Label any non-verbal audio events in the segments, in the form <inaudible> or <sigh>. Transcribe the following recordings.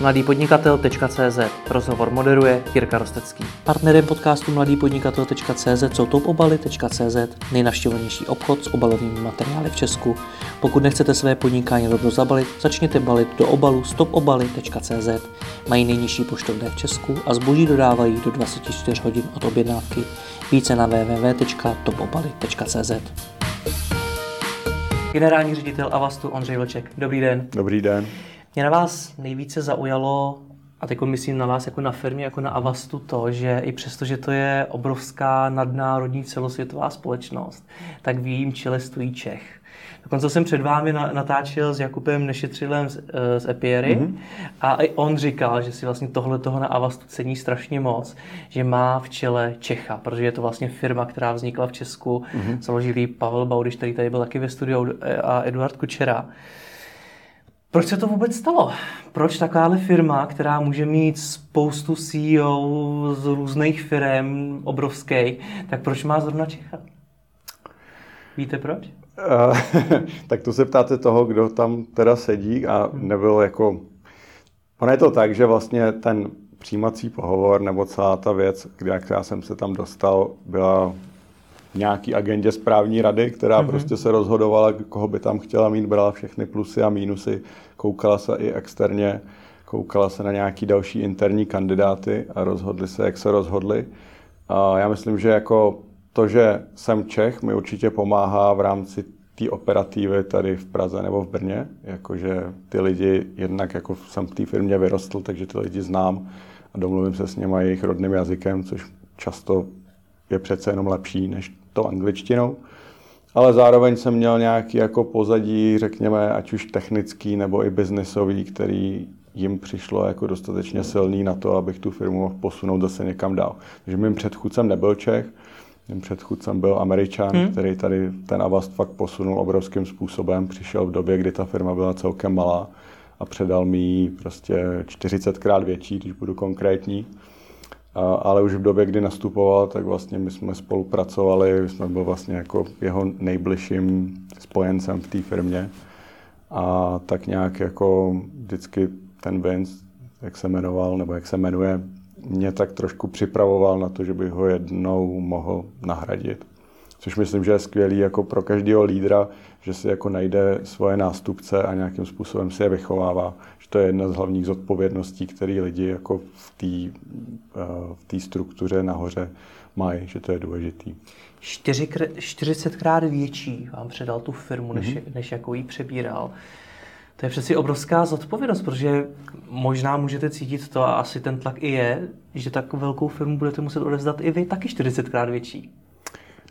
mladýpodnikatel.cz Rozhovor moderuje Jirka Rostecký. Partnerem podcastu mladýpodnikatel.cz jsou topobaly.cz nejnavštěvovanější obchod s obalovými materiály v Česku. Pokud nechcete své podnikání rovnou zabalit, začněte balit do obalu stopobaly.cz. Mají nejnižší poštovné v Česku a zboží dodávají do 24 hodin od objednávky. Více na www.topobaly.cz Generální ředitel Avastu Ondřej Vlček. Dobrý den. Dobrý den. Mě na vás nejvíce zaujalo, a teď myslím na vás jako na firmě, jako na Avastu, to, že i přesto, že to je obrovská nadnárodní celosvětová společnost, tak v jejím čele stojí Čech. Dokonce jsem před vámi natáčel s Jakubem Nešetřilem z, eh, z Epiery mm-hmm. a i on říkal, že si vlastně tohle toho na Avastu cení strašně moc, že má v čele Čecha, protože je to vlastně firma, která vznikla v Česku, mm-hmm. založili Pavel Baudiš, který tady byl taky ve studiu a Eduard Kučera. Proč se to vůbec stalo? Proč takováhle firma, která může mít spoustu CEO z různých firm obrovských, tak proč má zrovna Čecha? Víte proč? Uh, <laughs> tak to se ptáte toho, kdo tam teda sedí a nebyl jako... Ono je to tak, že vlastně ten přijímací pohovor nebo celá ta věc, jak já jsem se tam dostal, byla nějaký agendě správní rady, která mm-hmm. prostě se rozhodovala, koho by tam chtěla mít, brala všechny plusy a mínusy, koukala se i externě, koukala se na nějaký další interní kandidáty a rozhodli se, jak se rozhodli. A já myslím, že jako to, že jsem Čech, mi určitě pomáhá v rámci té operativy tady v Praze nebo v Brně, jakože ty lidi, jednak jako jsem v té firmě vyrostl, takže ty lidi znám a domluvím se s nimi jejich rodným jazykem, což často je přece jenom lepší než to angličtinou. Ale zároveň jsem měl nějaký jako pozadí, řekněme, ať už technický nebo i biznisový, který jim přišlo jako dostatečně silný na to, abych tu firmu mohl posunout zase někam dál. Takže mým předchůdcem nebyl Čech, mým předchůdcem byl Američan, hmm. který tady ten Avast fakt posunul obrovským způsobem. Přišel v době, kdy ta firma byla celkem malá a předal mi ji prostě 40krát větší, když budu konkrétní ale už v době, kdy nastupoval, tak vlastně my jsme spolupracovali, my jsme byl vlastně jako jeho nejbližším spojencem v té firmě a tak nějak jako vždycky ten Vince, jak se jmenoval, nebo jak se jmenuje, mě tak trošku připravoval na to, že bych ho jednou mohl nahradit. Což myslím, že je skvělý jako pro každého lídra, že si jako najde svoje nástupce a nějakým způsobem si je vychovává. Že to je jedna z hlavních zodpovědností, které lidi jako v té v té struktuře nahoře mají, že to je důležitý. 40krát větší vám předal tu firmu, než, mm-hmm. než jakou ji přebíral. To je přeci obrovská zodpovědnost, protože možná můžete cítit to, a asi ten tlak i je, že takovou velkou firmu budete muset odevzdat i vy taky 40krát větší.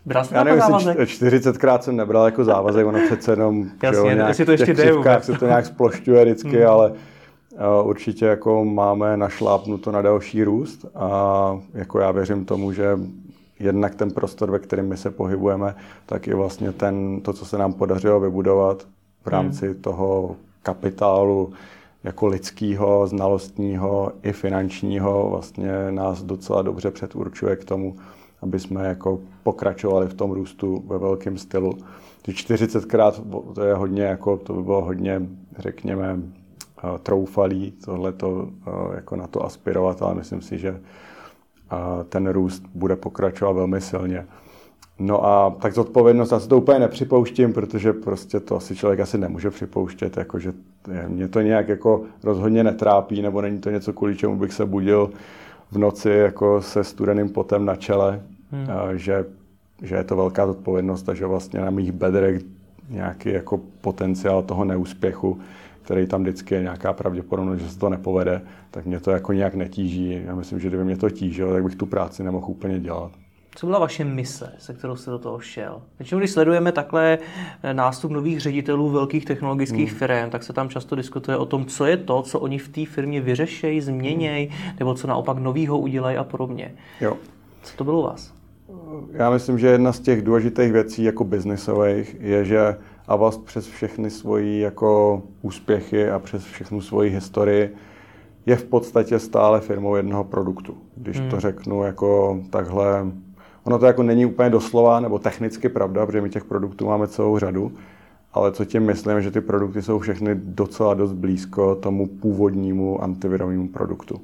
Bral jste Já nevím, závazek? 40krát jsem nebral jako závazek, ono přece jenom Jasně, jo, nějak, to ještě jde se to nějak splošťuje vždycky, hmm. ale určitě jako máme našlápnuto na další růst a jako já věřím tomu, že jednak ten prostor, ve kterém my se pohybujeme, tak i vlastně ten, to, co se nám podařilo vybudovat v rámci hmm. toho kapitálu jako lidského, znalostního i finančního vlastně nás docela dobře předurčuje k tomu, aby jsme jako pokračovali v tom růstu ve velkém stylu. 40krát to je hodně, jako, to by bylo hodně, řekněme, eh, troufalý tohleto, eh, jako na to aspirovat, ale myslím si, že eh, ten růst bude pokračovat velmi silně. No a tak zodpovědnost, já si to úplně nepřipouštím, protože prostě to asi člověk asi nemůže připouštět, jakože mě to nějak jako rozhodně netrápí, nebo není to něco, kvůli čemu bych se budil v noci jako se studeným potem na čele, hmm. že, že je to velká zodpovědnost a že vlastně na mých bedrech nějaký jako potenciál toho neúspěchu, který tam vždycky je nějaká pravděpodobnost, že se to nepovede, tak mě to jako nějak netíží. Já myslím, že kdyby mě to tížilo, tak bych tu práci nemohl úplně dělat. Co byla vaše mise, se kterou jste do toho šel? Většinou, když sledujeme takhle eh, nástup nových ředitelů velkých technologických hmm. firm, tak se tam často diskutuje o tom, co je to, co oni v té firmě vyřešejí, změnějí, hmm. nebo co naopak novýho udělají a podobně. Jo. Co to bylo u vás? Já myslím, že jedna z těch důležitých věcí jako biznisových je, že Avast přes všechny svoji jako úspěchy a přes všechnu svoji historii je v podstatě stále firmou jednoho produktu. Když hmm. to řeknu jako takhle Ono to jako není úplně doslova nebo technicky pravda, protože my těch produktů máme celou řadu, ale co tím myslím, že ty produkty jsou všechny docela dost blízko tomu původnímu antivirovému produktu.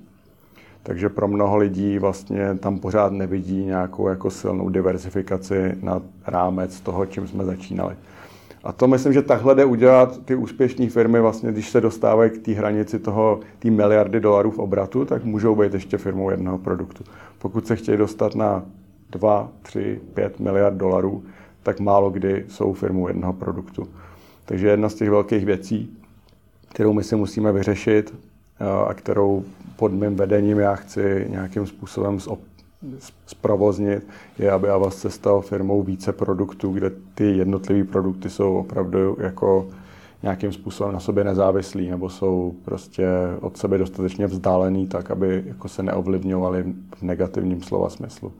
Takže pro mnoho lidí vlastně tam pořád nevidí nějakou jako silnou diversifikaci na rámec toho, čím jsme začínali. A to myslím, že takhle jde udělat ty úspěšné firmy, vlastně, když se dostávají k té hranici toho, té miliardy dolarů v obratu, tak můžou být ještě firmou jednoho produktu. Pokud se chtějí dostat na 2, 3, 5 miliard dolarů, tak málo kdy jsou firmou jednoho produktu. Takže jedna z těch velkých věcí, kterou my si musíme vyřešit a kterou pod mým vedením já chci nějakým způsobem zprovoznit, je, aby Avast se stal firmou více produktů, kde ty jednotlivé produkty jsou opravdu jako nějakým způsobem na sobě nezávislí nebo jsou prostě od sebe dostatečně vzdálený tak, aby jako se neovlivňovali v negativním slova smyslu.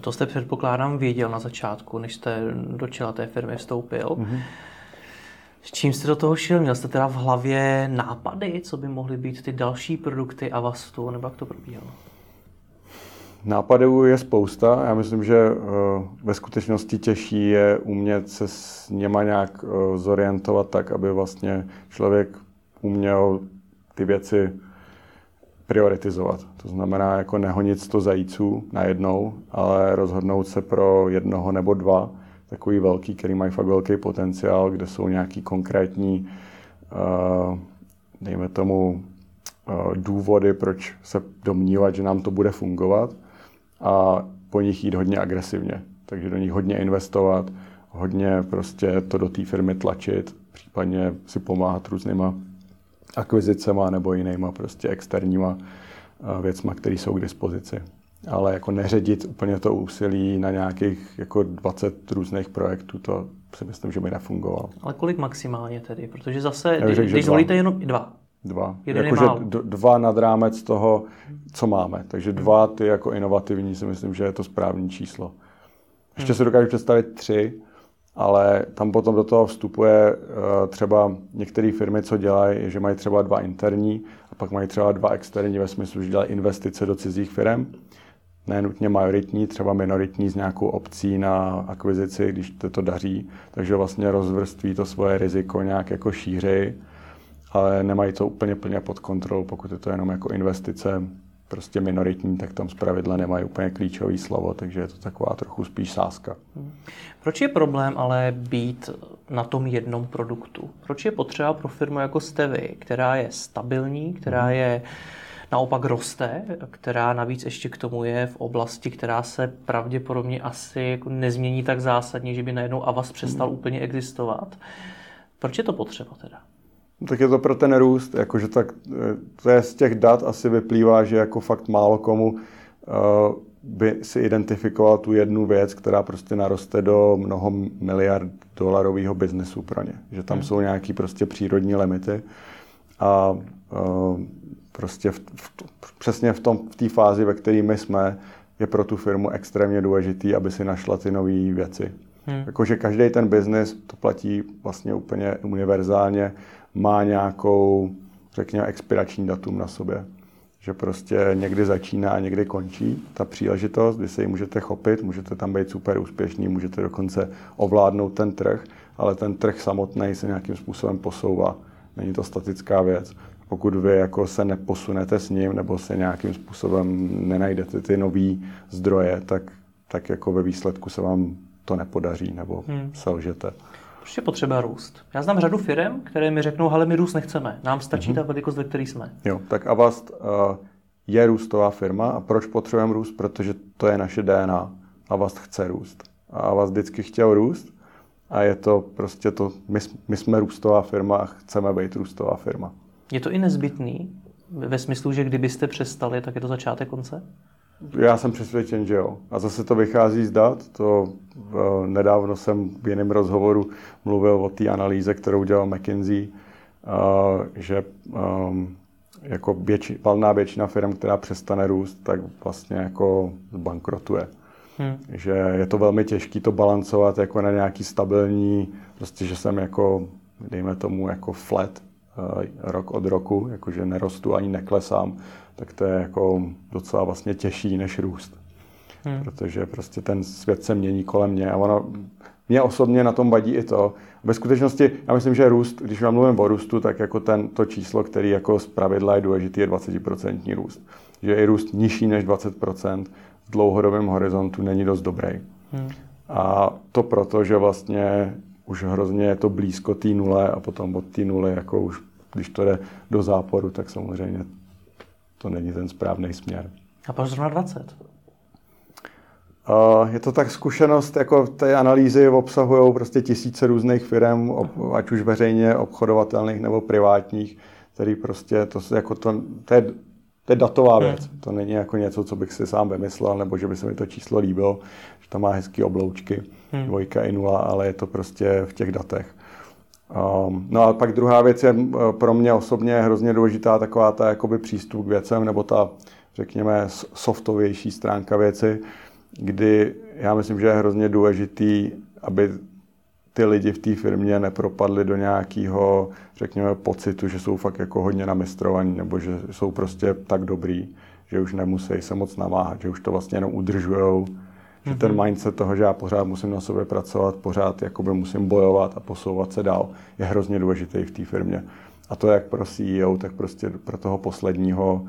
To jste předpokládám věděl na začátku, než jste do čela té firmy vstoupil. Mm-hmm. S čím jste do toho šel? Měl jste teda v hlavě nápady, co by mohly být ty další produkty Avastu, nebo jak to probíhalo? Nápadů je spousta. Já myslím, že eh, ve skutečnosti těžší je umět se s něma nějak eh, zorientovat tak, aby vlastně člověk uměl ty věci prioritizovat. To znamená jako nehonit 100 zajíců najednou, ale rozhodnout se pro jednoho nebo dva, takový velký, který mají fakt velký potenciál, kde jsou nějaký konkrétní, uh, dejme tomu, uh, důvody, proč se domnívat, že nám to bude fungovat a po nich jít hodně agresivně. Takže do nich hodně investovat, hodně prostě to do té firmy tlačit, případně si pomáhat různýma akvizicema nebo jinýma prostě externíma eh, věcma, které jsou k dispozici. Ale jako neředit úplně to úsilí na nějakých jako 20 různých projektů, to si myslím, že by nefungovalo. Ale kolik maximálně tedy? Protože zase, když, když zvolíte jenom dva, Dva. Jakože dva nad rámec toho, co máme. Takže dva ty jako inovativní si myslím, že je to správné číslo. Ještě hmm. si dokážu představit tři, ale tam potom do toho vstupuje uh, třeba některé firmy, co dělají, že mají třeba dva interní a pak mají třeba dva externí ve smyslu, že dělají investice do cizích firm. Nenutně majoritní, třeba minoritní s nějakou opcí na akvizici, když to, to daří. Takže vlastně rozvrství to svoje riziko nějak jako šířej ale nemají to úplně plně pod kontrolou, pokud je to jenom jako investice prostě minoritní, tak tam zpravidla nemají úplně klíčový slovo, takže je to taková trochu spíš sázka. Proč je problém ale být na tom jednom produktu? Proč je potřeba pro firmu jako jste vy, která je stabilní, která hmm. je naopak roste, která navíc ještě k tomu je v oblasti, která se pravděpodobně asi jako nezmění tak zásadně, že by najednou Avas přestal hmm. úplně existovat. Proč je to potřeba teda? Tak je to pro ten růst, jakože tak, eh, to je z těch dat asi vyplývá, že jako fakt málo komu uh, by si identifikoval tu jednu věc, která prostě naroste do mnoho miliard dolarového biznesu pro ně. Že tam hmm. jsou nějaký prostě přírodní limity a uh, prostě v, v, přesně v tom v té fázi, ve které my jsme, je pro tu firmu extrémně důležitý, aby si našla ty nové věci. Hmm. Jakože každý ten biznis, to platí vlastně úplně univerzálně, má nějakou, řekněme, expirační datum na sobě. Že prostě někdy začíná a někdy končí ta příležitost, kdy se ji můžete chopit, můžete tam být super úspěšný, můžete dokonce ovládnout ten trh, ale ten trh samotný se nějakým způsobem posouvá. Není to statická věc. Pokud vy jako se neposunete s ním nebo se nějakým způsobem nenajdete ty nové zdroje, tak, tak jako ve výsledku se vám to nepodaří nebo hmm. selžete. Proč je potřeba růst? Já znám řadu firm, které mi řeknou, ale my růst nechceme. Nám stačí mm-hmm. ta velikost, ve které jsme. Jo, tak Avast uh, je růstová firma a proč potřebujeme růst? Protože to je naše DNA. Avast chce růst. A Avast vždycky chtěl růst a je to prostě to, my, my jsme růstová firma a chceme být růstová firma. Je to i nezbytný ve smyslu, že kdybyste přestali, tak je to začátek konce? Já jsem přesvědčen, že jo. A zase to vychází z dat. To uh, nedávno jsem v jiném rozhovoru mluvil o té analýze, kterou dělal McKinsey, uh, že um, jako větši, valná většina firm, která přestane růst, tak vlastně jako zbankrotuje. Hmm. Že je to velmi těžké to balancovat jako na nějaký stabilní, prostě, že jsem jako, dejme tomu, jako flat uh, rok od roku, jakože nerostu ani neklesám tak to je jako docela vlastně těžší než růst. hmm. protože prostě ten svět se mění kolem mě a ono, mě osobně na tom vadí i to. Ve skutečnosti, já myslím, že růst, když vám mluvím o růstu, tak jako ten, to číslo, který jako z pravidla je důležitý, je 20% růst. Že i růst nižší než 20% v dlouhodobém horizontu není dost dobrý. Hmm. A to proto, že vlastně už hrozně je to blízko té nule a potom od té nuly, jako už když to jde do záporu, tak samozřejmě to není ten správný směr. A proč zrovna 20? Uh, je to tak zkušenost, jako ty analýzy obsahují prostě tisíce různých firm, ať už veřejně obchodovatelných nebo privátních, který prostě, to, jako to, to, je, to je datová hmm. věc. Hmm. To není jako něco, co bych si sám vymyslel, nebo že by se mi to číslo líbilo, že tam má hezký obloučky, hmm. dvojka i nula, ale je to prostě v těch datech. Um, no a pak druhá věc je pro mě osobně hrozně důležitá taková ta jakoby přístup k věcem, nebo ta, řekněme, softovější stránka věci, kdy já myslím, že je hrozně důležitý, aby ty lidi v té firmě nepropadli do nějakého, řekněme, pocitu, že jsou fakt jako hodně namistrovaní, nebo že jsou prostě tak dobrý, že už nemusí se moc namáhat, že už to vlastně jenom udržujou, že ten mhm. mindset toho, že já pořád musím na sobě pracovat, pořád jakoby musím bojovat a posouvat se dál, je hrozně důležitý v té firmě. A to jak pro CEO, tak prostě pro toho posledního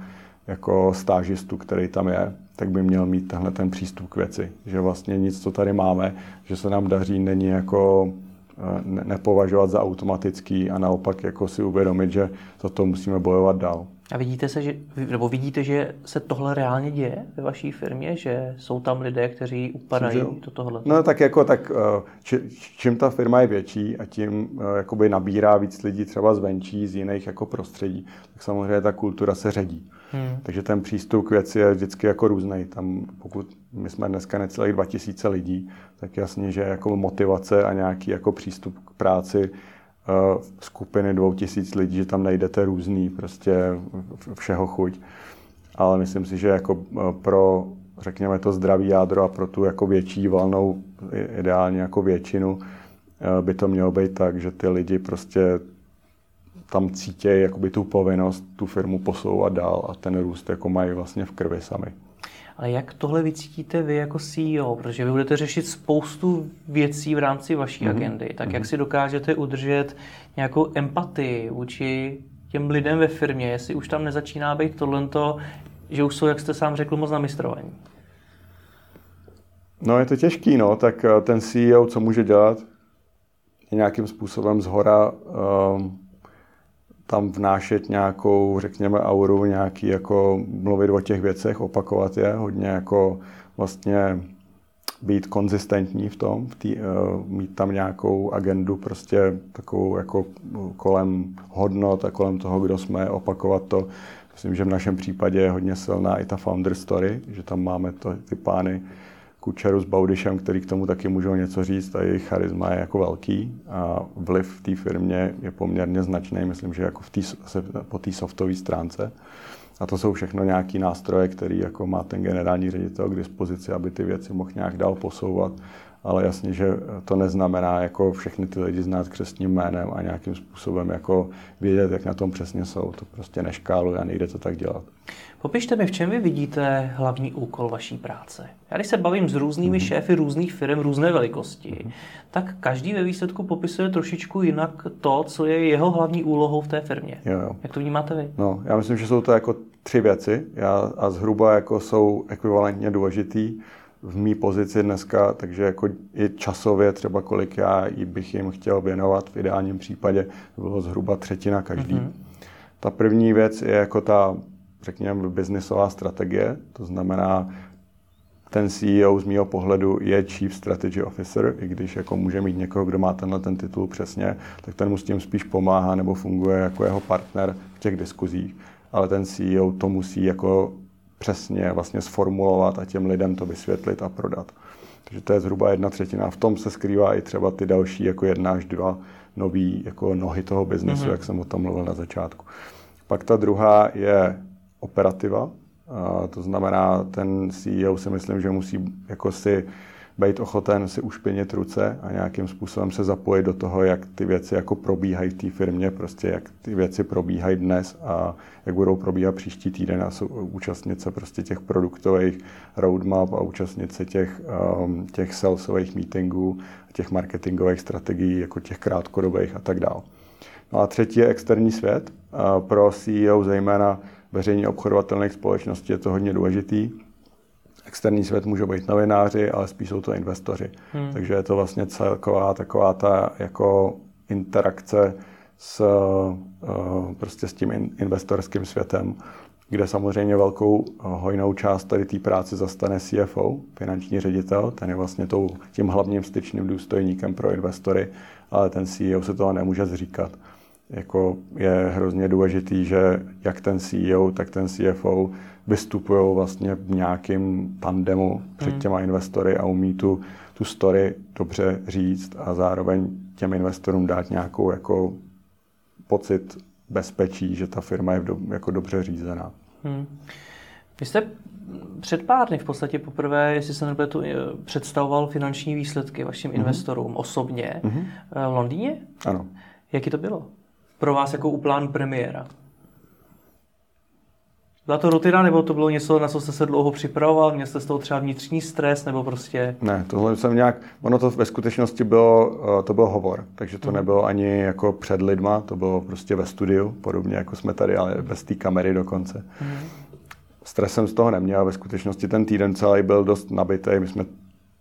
jako stážistu, který tam je, tak by měl mít tenhle ten přístup k věci. Že vlastně nic, co tady máme, že se nám daří, není jako eh, ne, nepovažovat za automatický a naopak jako si uvědomit, že za to musíme bojovat dál. A vidíte se, že, nebo vidíte, že se tohle reálně děje ve vaší firmě, že jsou tam lidé, kteří upadají do tohle? No tak jako tak, eh, či, čím ta firma je větší a tím eh, jakoby nabírá víc lidí třeba zvenčí, z jiných jako prostředí, tak samozřejmě ta kultura se ředí. Hmm. Takže ten přístup k věci je vždycky jako různý. Tam, pokud my jsme dneska necelých 2000 lidí, tak jasně, že jako motivace a nějaký jako přístup k práci uh, skupiny 2000 lidí, že tam najdete různý prostě všeho chuť. Ale myslím si, že jako uh, pro řekněme to zdravý jádro a pro tu jako větší valnou, ideálně jako většinu, uh, by to mělo být tak, že ty lidi prostě tam cítí jakoby tu povinnost tu firmu posouvat dál a ten růst jako mají vlastně v krvi sami. Ale jak tohle vycítíte vy jako CEO? Protože vy budete řešit spoustu věcí v rámci vaší mm-hmm. agendy. Tak mm-hmm. jak si dokážete udržet nějakou empatii vůči těm lidem ve firmě, jestli už tam nezačíná být tohle, že už jsou, jak jste sám řekl, moc namistrovaní? No je to těžký, no, tak eh, ten CEO, co může dělat, je nějakým způsobem zhora um, tam vnášet nějakou, řekněme, auru, nějaký jako mluvit o těch věcech, opakovat je, hodně jako vlastně být konzistentní v tom, v tý, uh, mít tam nějakou agendu prostě takovou jako kolem hodnot a kolem toho, kdo jsme, opakovat to. Myslím, že v našem případě je hodně silná i ta founder story, že tam máme to, ty pány, Kučeru s Baudišem, který k tomu taky můžou něco říct a jejich charisma je jako velký a vliv v té firmě je poměrně značný, myslím, že jako v tý, po té softové stránce. A to jsou všechno nějaké nástroje, které jako má ten generální ředitel k dispozici, aby ty věci mohl nějak dál posouvat. Ale jasně, že to neznamená jako všechny ty lidi znát křestním jménem a nějakým způsobem jako vědět, jak na tom přesně jsou. To prostě neškáluje a nejde to tak dělat. Popište mi, v čem vy vidíte hlavní úkol vaší práce. Já když se bavím s různými mm-hmm. šéfy různých firm různé velikosti, mm-hmm. tak každý ve výsledku popisuje trošičku jinak to, co je jeho hlavní úlohou v té firmě. Jo, jo. Jak to vnímáte vy? No, já myslím, že jsou to jako tři věci já, a zhruba jako jsou ekvivalentně důležitý v mý pozici dneska, takže jako i časově třeba kolik já bych jim chtěl věnovat, v ideálním případě bylo zhruba třetina každý. Mm-hmm. Ta první věc je jako ta řekněme, biznisová strategie, to znamená, ten CEO z mého pohledu je Chief Strategy Officer, i když jako může mít někoho, kdo má tenhle ten titul přesně, tak ten mu s tím spíš pomáhá nebo funguje jako jeho partner v těch diskuzích. Ale ten CEO to musí jako přesně vlastně sformulovat a těm lidem to vysvětlit a prodat. Takže to je zhruba jedna třetina. V tom se skrývá i třeba ty další jako jedna až dva nový jako nohy toho biznesu, mm-hmm. jak jsem o tom mluvil na začátku. Pak ta druhá je operativa. A to znamená, ten CEO si myslím, že musí jako si být ochoten si ušpinit ruce a nějakým způsobem se zapojit do toho, jak ty věci jako probíhají v té firmě, prostě jak ty věci probíhají dnes a jak budou probíhat příští týden a jsou účastnit se prostě těch produktových roadmap a účastnit se těch, um, těch salesových meetingů, těch marketingových strategií, jako těch krátkodobých a tak dále. No a třetí je externí svět. Pro CEO, zejména veřejně obchodovatelných společností, je to hodně důležitý. Externí svět může být novináři, ale spíš jsou to investoři. Hmm. Takže je to vlastně celková taková ta jako interakce s, eh, prostě s tím investorským světem, kde samozřejmě velkou eh, hojnou část tady té práce zastane CFO, finanční ředitel, ten je vlastně tou, tím hlavním styčným důstojníkem pro investory, ale ten CEO se toho nemůže zříkat jako je hrozně důležitý, že jak ten CEO, tak ten CFO vystupují vlastně v nějakým tandemu před hmm. těma investory a umí tu, tu story dobře říct a zároveň těm investorům dát nějakou jako pocit bezpečí, že ta firma je do, jako dobře řízená. Hmm. Vy jste před pár dny v podstatě poprvé, jestli se nebude tu, eh, představoval finanční výsledky vašim mm-hmm. investorům osobně mm-hmm. v Londýně? Ano. Jaký to bylo? Pro vás jako u plánu premiéra? Byla to rutina, nebo to bylo něco, na co jste se dlouho připravoval? Měl jste z toho třeba vnitřní stres, nebo prostě... Ne, tohle jsem nějak... Ono to ve skutečnosti bylo, eh, to byl hovor, takže to mm. nebylo ani jako před lidma, to bylo prostě ve studiu, podobně jako jsme tady, ale bez té kamery dokonce. Mm. Stres jsem z toho neměl, ve skutečnosti ten týden celý byl dost nabitý, my jsme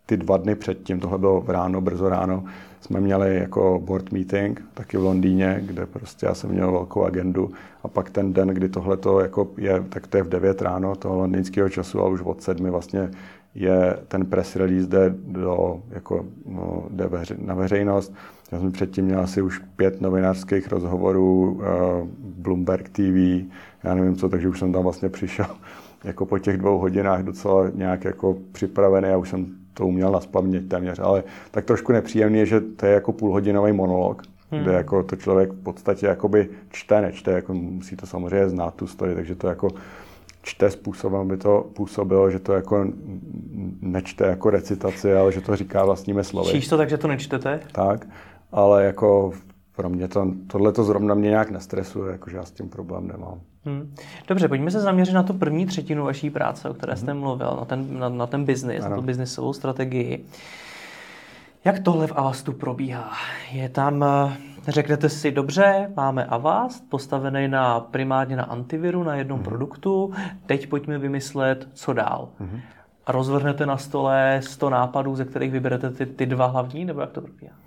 ty dva dny předtím, tohle bylo ráno, brzo ráno, jsme měli jako board meeting, taky v Londýně, kde prostě já jsem měl velkou agendu a pak ten den, kdy tohle jako je, tak to je v 9 ráno toho londýnského času a už od 7 vlastně je ten press release jde, do, jako, no, jde veře, na veřejnost. Já jsem předtím měl asi už pět novinářských rozhovorů, uh, Bloomberg TV, já nevím co, takže už jsem tam vlastně přišel <laughs> jako po těch dvou hodinách docela nějak jako připravený a už jsem to uměl na spaměť téměř, ale tak trošku nepříjemný je, že to je jako půlhodinový monolog, hmm. kde jako to člověk v podstatě jakoby čte, nečte, jako musí to samozřejmě znát tu story, takže to jako čte způsobem, aby to působilo, že to jako nečte jako recitaci, ale že to říká vlastními slovy. Číš to tak, že to nečtete? Tak, ale jako pro mě to, tohle to zrovna mě nějak nestresuje, jakože já s tím problém nemám. Hmm. Dobře, pojďme se zaměřit na tu první třetinu vaší práce, o které jste hmm. mluvil, na ten, na, na ten biznis, na tu biznisovou strategii. Jak tohle v Avastu probíhá? Je tam, eh, řeknete si, dobře, máme Avast, postavený na primárně na antiviru, na jednom hmm. produktu, teď pojďme vymyslet, co dál. Hmm. A rozvrhnete na stole 100 nápadů, ze kterých vyberete ty, ty dva hlavní, nebo jak to probíhá?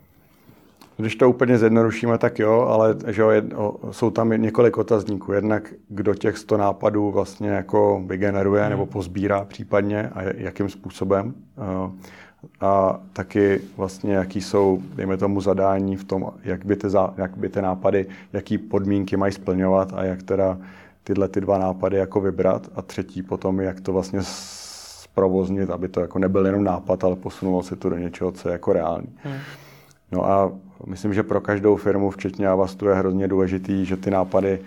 Když to úplně zjednodušíme, tak jo, ale že jo, jedno, jsou tam několik otazníků. Jednak, kdo těch 100 nápadů vlastně jako vygeneruje hmm. nebo pozbírá případně a jakým způsobem. A taky vlastně, jaký jsou, dejme tomu, zadání v tom, jak by ty, jak by ty nápady, jaký podmínky mají splňovat a jak teda tyhle ty dva nápady jako vybrat. A třetí potom, jak to vlastně zprovoznit, aby to jako nebyl jenom nápad, ale posunulo se to do něčeho, co je jako reálný. Hmm. No a myslím, že pro každou firmu, včetně Avastu, je hrozně důležitý, že ty nápady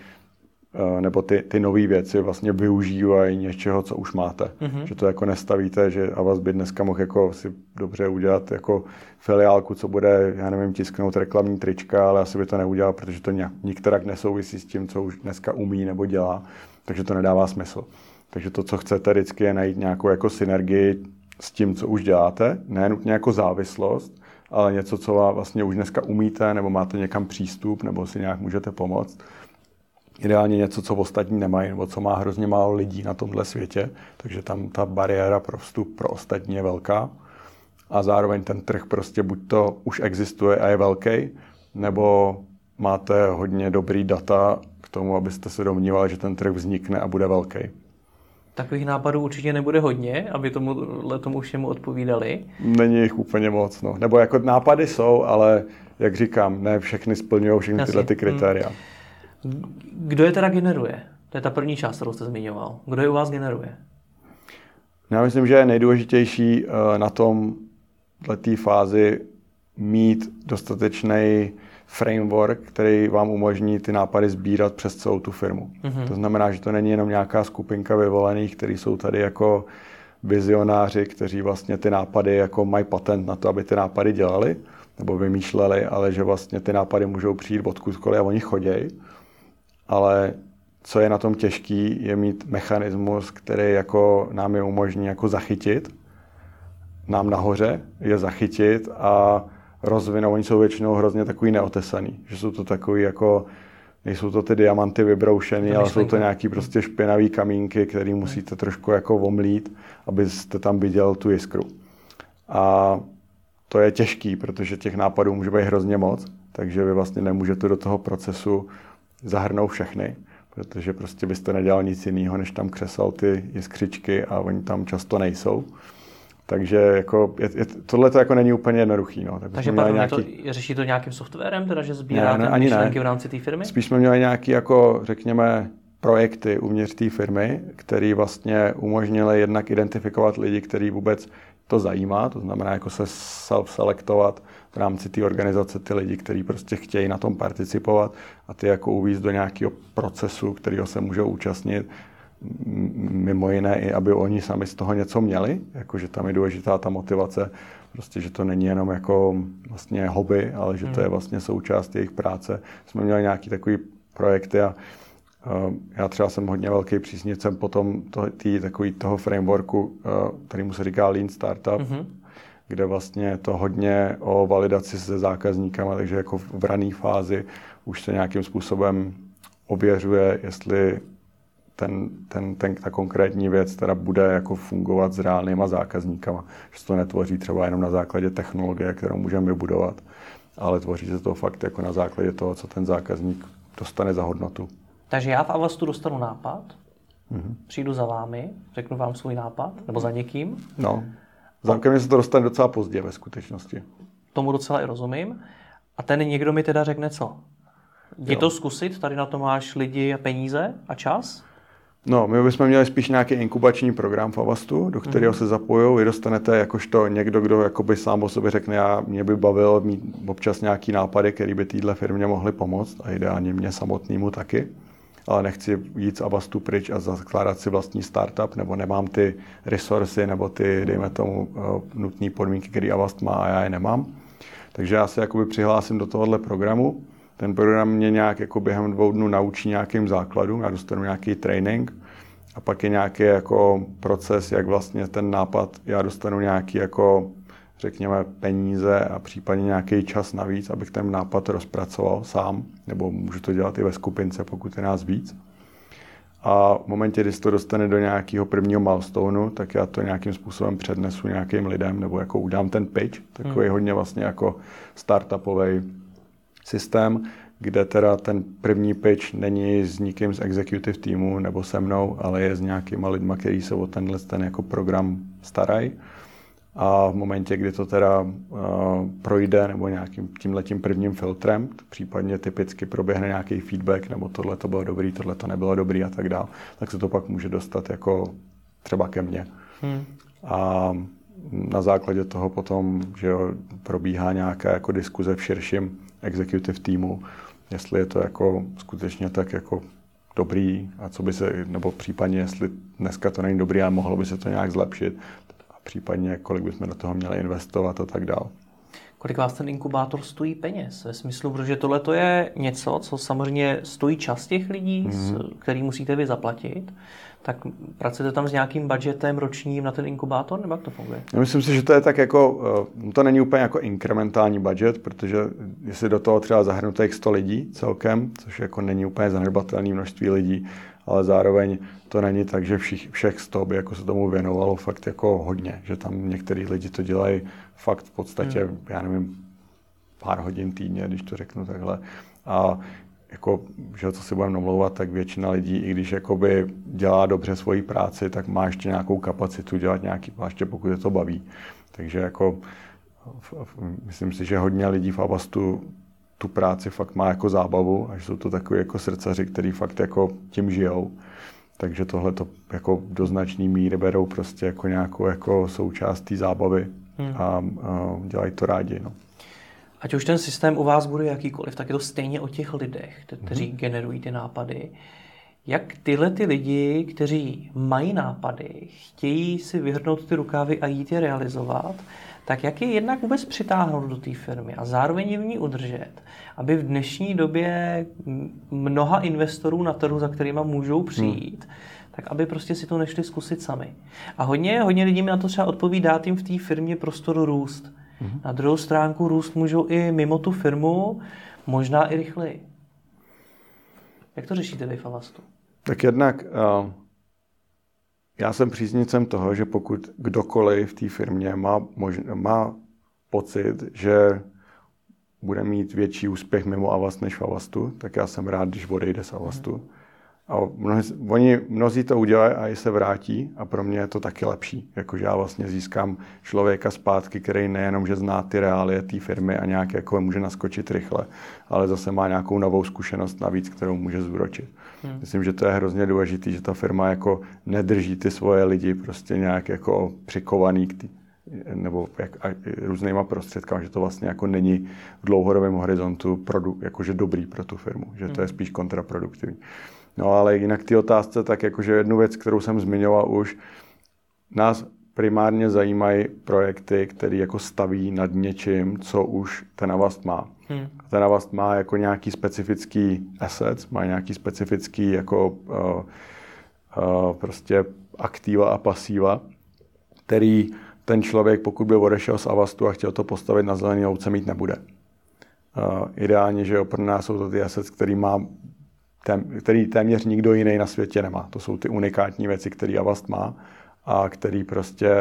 eh, nebo ty, ty nové věci vlastně využívají něčeho, co už máte. Mm-hmm. Že to jako nestavíte, že Avast by dneska mohl jako si dobře udělat jako filiálku, co bude, já nevím, tisknout reklamní trička, ale asi by to neudělal, protože to nějak, nikterak nesouvisí s tím, co už dneska umí nebo dělá, takže to nedává smysl. Takže to, co chcete vždycky, je najít nějakou jako synergii s tím, co už děláte, ne nutně jako závislost, něco, co vlastně už dneska umíte, nebo máte někam přístup, nebo si nějak můžete pomoct. Ideálně něco, co ostatní nemají, nebo co má hrozně málo lidí na tomhle světě, takže tam ta bariéra pro vstup pro ostatní je velká. A zároveň ten trh prostě buď to už existuje a je velký, nebo máte hodně dobrý data k tomu, abyste se domnívali, že ten trh vznikne a bude velký. Takových nápadů určitě nebude hodně, aby tomu, tomu všemu odpovídali. Není jich úplně moc, no. Nebo jako nápady jsou, ale jak říkám, ne všechny splňují všechny Jasně. tyhle ty kritéria. Hmm. Kdo je teda generuje? To je ta první část, kterou jste zmiňoval. Kdo je u vás generuje? Já myslím, že je nejdůležitější eh, na tom té fázi mít dostatečný framework, který vám umožní ty nápady sbírat přes celou tu firmu. Mm-hmm. To znamená, že to není jenom nějaká skupinka vyvolených, kteří jsou tady jako vizionáři, kteří vlastně ty nápady jako mají patent na to, aby ty nápady dělali nebo vymýšleli, ale že vlastně ty nápady můžou přijít odkudkoliv a oni chodějí. Ale co je na tom těžký, je mít mechanismus, který jako nám je umožní jako zachytit, nám nahoře je zachytit a rozvinout. Oni jsou většinou hrozně takový neotesaný, že jsou to takový jako nejsou to ty diamanty vybroušený, ale jsou to nějaký prostě špinavý kamínky, který musíte trošku jako omlít, abyste tam viděl tu jiskru. A to je těžký, protože těch nápadů může být hrozně moc, takže vy vlastně nemůžete do toho procesu zahrnout všechny, protože prostě byste nedělal nic jiného, než tam křesal ty jiskřičky a oni tam často nejsou. Takže jako je, je, tohle to jako není úplně jednoduchý. No. Tak Takže pardon, nějaký... to, řeší to nějakým softwarem, teda, že sbírá ne, ne, ani ne. v rámci té firmy? Spíš jsme měli nějaký, jako, řekněme, projekty uvnitř té firmy, které vlastně umožnily jednak identifikovat lidi, kteří vůbec to zajímá, to znamená jako se self-selektovat v rámci té organizace ty lidi, kteří prostě chtějí na tom participovat a ty jako uvízt do nějakého procesu, kterého se můžou účastnit, mimo jiné i, aby oni sami z toho něco měli, jakože tam je důležitá ta motivace, prostě, že to není jenom jako vlastně hobby, ale že to je hmm. vlastně součást jejich práce. Jsme měli nějaký takový projekty a uh, já třeba jsem hodně velký přísnicem potom to, tý, takový toho frameworku, uh, kterýmu se říká Lean Startup, mm-hmm. kde vlastně je to hodně o validaci se zákazníkama, takže jako v rané fázi už se nějakým způsobem ověřuje, jestli ten, ten, ten, ta konkrétní věc teda bude jako fungovat s reálnýma zákazníkama. Že se to netvoří třeba jenom na základě technologie, kterou můžeme vybudovat, ale tvoří se to fakt jako na základě toho, co ten zákazník dostane za hodnotu. Takže já v Avastu dostanu nápad, mm-hmm. přijdu za vámi, řeknu vám svůj nápad, nebo za někým. No, za mě se to dostane docela pozdě ve skutečnosti. Tomu docela i rozumím. A ten někdo mi teda řekne co? Je to zkusit, tady na to máš lidi a peníze a čas? No, my bychom měli spíš nějaký inkubační program v Avastu, do kterého mm. se zapojují. Vy dostanete jakožto někdo, kdo jakoby sám o sobě řekne, já, mě by bavil mít občas nějaký nápady, který by téhle firmě mohly pomoct a ideálně mě samotnému taky. Ale nechci jít z Avastu pryč a zakládat si vlastní startup, nebo nemám ty resursy, nebo ty, dejme tomu, eh, nutné podmínky, které Avast má a já je nemám. Takže já se jakoby přihlásím do tohohle programu ten program mě nějak jako během dvou dnů naučí nějakým základům, já dostanu nějaký training a pak je nějaký jako proces, jak vlastně ten nápad, já dostanu nějaký jako řekněme peníze a případně nějaký čas navíc, abych ten nápad rozpracoval sám, nebo můžu to dělat i ve skupince, pokud je nás víc. A v momentě, kdy se to dostane do nějakého prvního milestoneu, tak já to nějakým způsobem přednesu nějakým lidem, nebo jako udám ten pitch, takový hmm. hodně vlastně jako startupový systém, kde teda ten první pitch není s nikým z executive týmu nebo se mnou, ale je s nějakýma lidma, kteří se o tenhle ten jako program starají. A v momentě, kdy to teda uh, projde nebo nějakým tímhletím prvním filtrem, případně typicky proběhne nějaký feedback, nebo tohle to bylo dobrý, tohle to nebylo dobrý a tak dále, tak se to pak může dostat jako třeba ke mně. Hmm. A na základě toho potom, že jo, probíhá nějaká jako diskuze v širším executive týmu, jestli je to jako skutečně tak jako dobrý a co by se, nebo případně jestli dneska to není dobrý a mohlo by se to nějak zlepšit a případně kolik bychom do toho měli investovat a tak dále. Kolik vás ten inkubátor stojí peněz? Ve smyslu, protože tohle to je něco, co samozřejmě stojí čas těch lidí, mm-hmm. který musíte vy zaplatit tak pracujete tam s nějakým budgetem ročním na ten inkubátor, nebo jak to funguje? Já myslím si, že to je tak jako, eh, to není úplně jako inkrementální budget, protože jestli do toho třeba zahrnuté 100 lidí celkem, což jako není úplně zanedbatelné množství lidí, ale zároveň to není tak, že všich, všech 100 by jako se tomu věnovalo fakt jako hodně, že tam některý lidi to dělají fakt v podstatě, hmm. já nevím, pár hodin týdně, když to řeknu takhle. A jako, že co si budeme namlouvat, tak většina lidí, i když jakoby dělá dobře svoji práci, tak má ještě nějakou kapacitu dělat nějaký, ještě pokud je to baví. Takže jako myslím si, že hodně lidí v Avastu tu práci fakt má jako zábavu a že jsou to takový jako srdcaři, který fakt jako tím žijou. Takže tohle to jako do značný míry berou prostě jako nějakou jako součást té zábavy hmm. a, a dělají to rádi. No ať už ten systém u vás bude jakýkoliv, tak je to stejně o těch lidech, kteří mm-hmm. generují ty nápady. Jak tyhle ty lidi, kteří mají nápady, chtějí si vyhrnout ty rukávy a jít je realizovat, tak jak je jednak vůbec přitáhnout do té firmy a zároveň je v ní udržet, aby v dnešní době mnoha investorů na trhu, za kterými můžou přijít, hmm. tak aby prostě si to nešli zkusit sami. A hodně, hodně lidí mi na to třeba odpoví dát jim v té firmě prostor růst. Na druhou stránku růst můžou i mimo tu firmu, možná i rychleji. Jak to řešíte vy v Avastu? Tak jednak uh, já jsem příznicem toho, že pokud kdokoliv v té firmě má, možná, má pocit, že bude mít větší úspěch mimo Avast než v Avastu, tak já jsem rád, když odejde z Avastu. Mm. A mnozí, oni, mnozí to udělají a i se vrátí a pro mě je to taky lepší. Jakože já vlastně získám člověka zpátky, který nejenom, že zná ty reálie té firmy a nějak jako může naskočit rychle, ale zase má nějakou novou zkušenost navíc, kterou může zúročit. Hmm. Myslím, že to je hrozně důležité, že ta firma jako nedrží ty svoje lidi prostě nějak jako přikovaný k tý, nebo jak, a, různýma prostředkami, že to vlastně jako není v dlouhodobém horizontu produ, jakože dobrý pro tu firmu, že to je hmm. spíš kontraproduktivní. No ale jinak ty otázce, tak jakože jednu věc, kterou jsem zmiňoval už, nás primárně zajímají projekty, které jako staví nad něčím, co už ten Avast má. Hmm. Ten Avast má jako nějaký specifický assets, má nějaký specifický jako uh, uh, prostě aktiva a pasiva, který ten člověk, pokud by odešel z Avastu a chtěl to postavit na zelený louce, mít nebude. Uh, ideálně, že pro nás jsou to ty assets, který má tém, který téměř nikdo jiný na světě nemá. To jsou ty unikátní věci, které Avast má a který prostě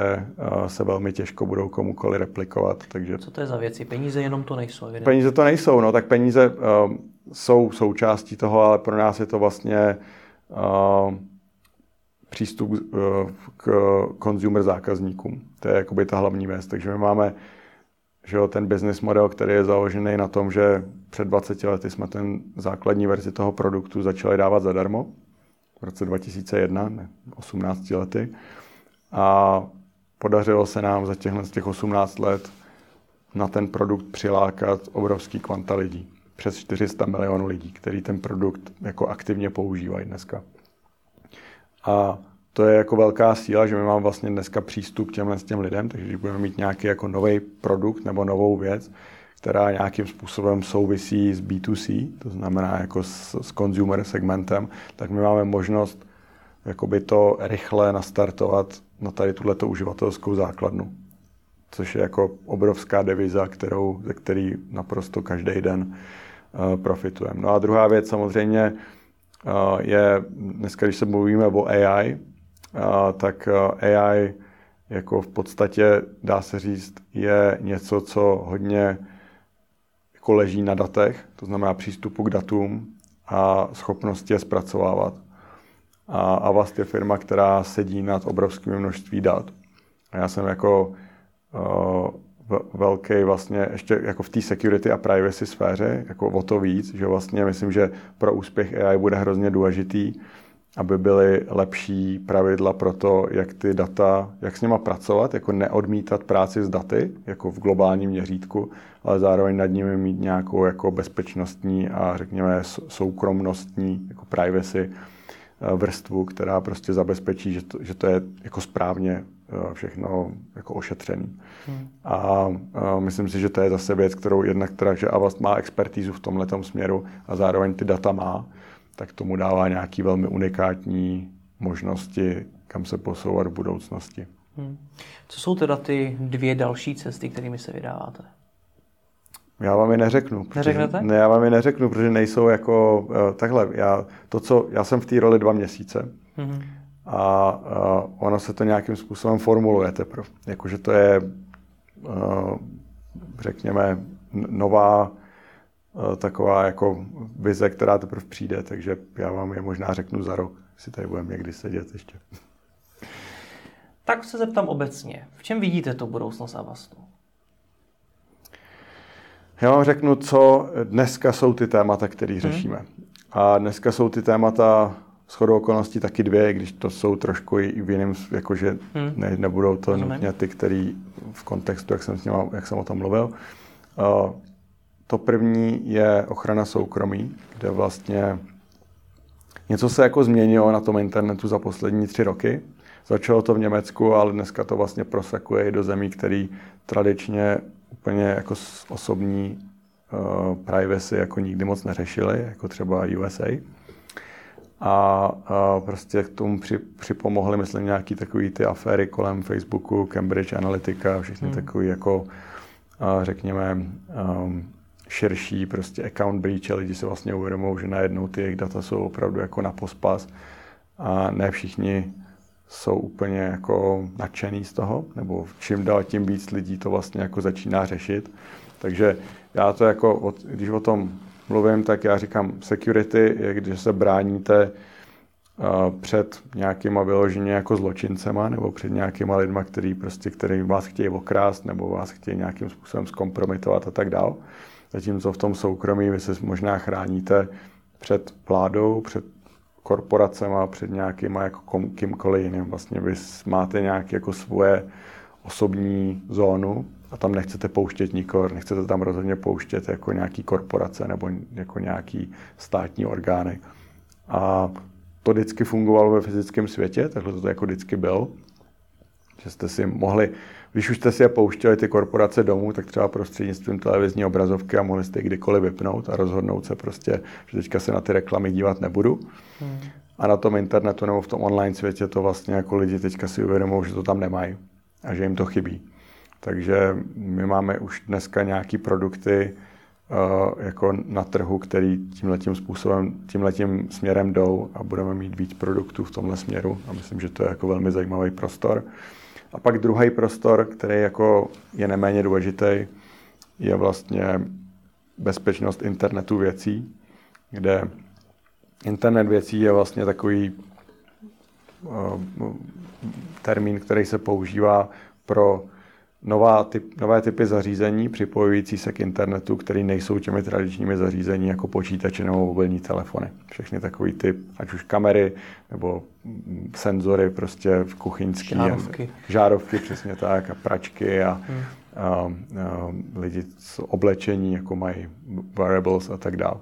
uh, se velmi těžko budou komukoli replikovat. Takže... Co to je za věci? Peníze jenom to nejsou? Evidentně. Peníze to nejsou, no tak peníze uh, jsou součástí toho, ale pro nás je to vlastně uh, přístup uh, k consumer zákazníkům. To je jakoby ta hlavní věc. Takže my máme že jo, ten business model, který je založený na tom, že před 20 lety jsme ten základní verzi toho produktu začali dávat zadarmo, v roce 2001, ne, 18 lety. A podařilo se nám za těchhle těch 18 let na ten produkt přilákat obrovský kvanta lidí. Přes 400 milionů lidí, který ten produkt jako aktivně používají dneska. A to je jako velká síla, že my máme vlastně dneska přístup k těmhle s těm lidem, takže když budeme mít nějaký jako nový produkt nebo novou věc, která nějakým způsobem souvisí s B2C, to znamená jako s, s consumer segmentem, tak my máme možnost jakoby to rychle nastartovat na tady tuhleto uživatelskou základnu. Což je jako obrovská deviza, kterou, ze který naprosto každý den uh, profitujeme. No a druhá věc samozřejmě uh, je, dneska když se mluvíme o AI, tak AI jako v podstatě, dá se říct, je něco, co hodně jako leží na datech, to znamená přístupu k datům a schopnosti je zpracovávat. A Avast je firma, která sedí nad obrovským množství dat. A já jsem jako uh, velký vlastně ještě jako v té security a privacy sféře, jako o to víc, že vlastně myslím, že pro úspěch AI bude hrozně důležitý, aby byly lepší pravidla pro to, jak ty data, jak s nima pracovat, jako neodmítat práci s daty, jako v globálním měřítku, ale zároveň nad nimi mít nějakou jako bezpečnostní a řekněme soukromnostní, jako privacy eh, vrstvu, která prostě zabezpečí, že to, že to je jako správně eh, všechno jako ošetřený. Hmm. A, a myslím si, že to je zase věc, kterou jednak teda, že Avast má expertízu v tomhle směru a zároveň ty data má, tak tomu dává nějaký velmi unikátní možnosti, kam se posouvat v budoucnosti. Hmm. Co jsou teda ty dvě další cesty, kterými se vydáváte? Já vám je neřeknu. Protože, Neřeknete? Ne, já vám je neřeknu, protože nejsou jako uh, takhle. Já, to, co, já jsem v té roli dva měsíce hmm. a uh, ono se to nějakým způsobem formuluje teprve. Jakože to je, uh, řekněme, nová taková jako vize, která teprve přijde, takže já vám je možná řeknu za rok, si tady budeme někdy sedět ještě. Tak se zeptám obecně. V čem vidíte tu budoucnost Avastu? Já vám řeknu, co dneska jsou ty témata, které hmm. řešíme. A dneska jsou ty témata s chodou okolností taky dvě, když to jsou trošku i v jiném, jakože hmm. ne, nebudou to Rozumím. nutně ty, který v kontextu, jak jsem, s nima, jak jsem o tom mluvil. Uh, to první je ochrana soukromí, kde vlastně něco se jako změnilo na tom internetu za poslední tři roky. Začalo to v Německu, ale dneska to vlastně prosakuje i do zemí, které tradičně úplně jako osobní uh, privacy jako nikdy moc neřešili, jako třeba USA. A, a prostě k tomu při, připomohly, myslím, nějaký takový ty aféry kolem Facebooku, Cambridge Analytica, všechny hmm. takový jako, a řekněme, um, širší prostě account breach a lidi se vlastně uvědomují, že najednou ty jejich data jsou opravdu jako na pospas a ne všichni jsou úplně jako nadšený z toho, nebo čím dál tím víc lidí to vlastně jako začíná řešit. Takže já to jako, když o tom mluvím, tak já říkám, security je, když se bráníte před nějakýma vyloženě jako zločincema nebo před nějakýma lidma, který prostě, který vás chtějí okrást nebo vás chtějí nějakým způsobem zkompromitovat a tak dál. Zatímco v tom soukromí vy se možná chráníte před vládou, před korporacema, před nějakýma jako kýmkoliv jiným. Vlastně vy máte nějaké jako svoje osobní zónu a tam nechcete pouštět nikoho, nechcete tam rozhodně pouštět jako nějaký korporace nebo jako nějaký státní orgány. A to vždycky fungovalo ve fyzickém světě, takhle to jako vždycky bylo, že jste si mohli, když už jste si je pouštěli ty korporace domů, tak třeba prostřednictvím televizní obrazovky a mohli jste je kdykoliv vypnout a rozhodnout se prostě, že teďka se na ty reklamy dívat nebudu. Hmm. A na tom internetu nebo v tom online světě to vlastně jako lidi teďka si uvědomují, že to tam nemají a že jim to chybí. Takže my máme už dneska nějaký produkty uh, jako na trhu, který tímhletím způsobem, tímhletím směrem jdou a budeme mít víc produktů v tomhle směru a myslím, že to je jako velmi zajímavý prostor. A pak druhý prostor, který jako je neméně důležitý, je vlastně bezpečnost internetu věcí, kde internet věcí je vlastně takový uh, termín, který se používá pro nová typ, nové typy zařízení připojující se k internetu, které nejsou těmi tradičními zařízení jako počítače nebo mobilní telefony. Všechny takový typ, ať už kamery nebo senzory prostě v kuchyňský. Žárovky. Žárovky, přesně tak, a pračky a, hmm. a, a lidi s oblečení, jako mají wearables a tak dále.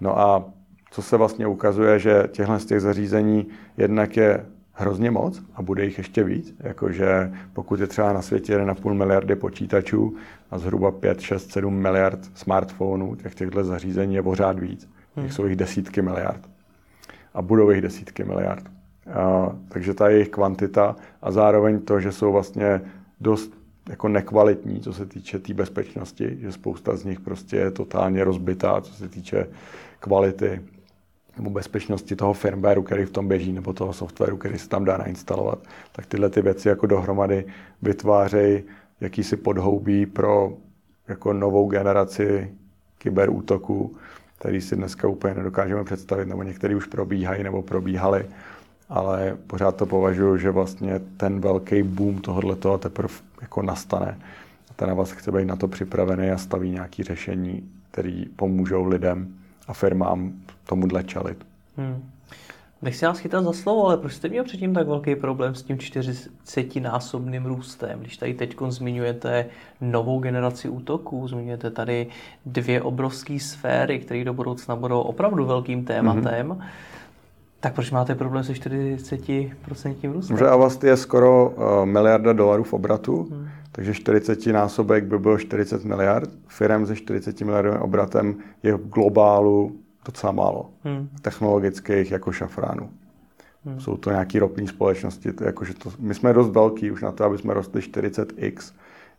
No a co se vlastně ukazuje, že těchto z těch zařízení jednak je hrozně moc a bude jich ještě víc. Jakože pokud je třeba na světě 1,5 miliardy počítačů a zhruba 5, 6, 7 miliard smartphonů, těch těchto zařízení je pořád víc. Hmm. Těch jsou jich desítky miliard. A budou jich desítky miliard. A, takže ta jejich kvantita a zároveň to, že jsou vlastně dost jako nekvalitní, co se týče té tý bezpečnosti, že spousta z nich prostě je totálně rozbitá, co se týče kvality nebo bezpečnosti toho firmwareu, který v tom běží, nebo toho softwaru, který se tam dá nainstalovat, tak tyhle ty věci jako dohromady vytvářejí jakýsi podhoubí pro jako novou generaci kyberútoků, který si dneska úplně nedokážeme představit, nebo některý už probíhají nebo probíhaly, ale pořád to považuji, že vlastně ten velký boom tohoto teprve jako nastane. A ten vás chce být na to připravený a staví nějaké řešení, které pomůžou lidem a firmám tomuhle čelit. Hmm. Nechci nás chytat za slovo, ale proč jste měl předtím tak velký problém s tím 40-násobným růstem? Když tady teď zmiňujete novou generaci útoků, zmiňujete tady dvě obrovské sféry, které do budoucna budou opravdu velkým tématem, mm-hmm. tak proč máte problém se 40% růstem? Že Avast je skoro uh, miliarda dolarů v obratu, hmm. takže 40 násobek by bylo 40 miliard. Firem se 40 miliardovým obratem je v globálu docela málo. Hmm. Technologických jako šafránů. Hmm. Jsou to nějaké ropní společnosti. To, jako, že to, my jsme dost velký už na to, aby jsme rostli 40x.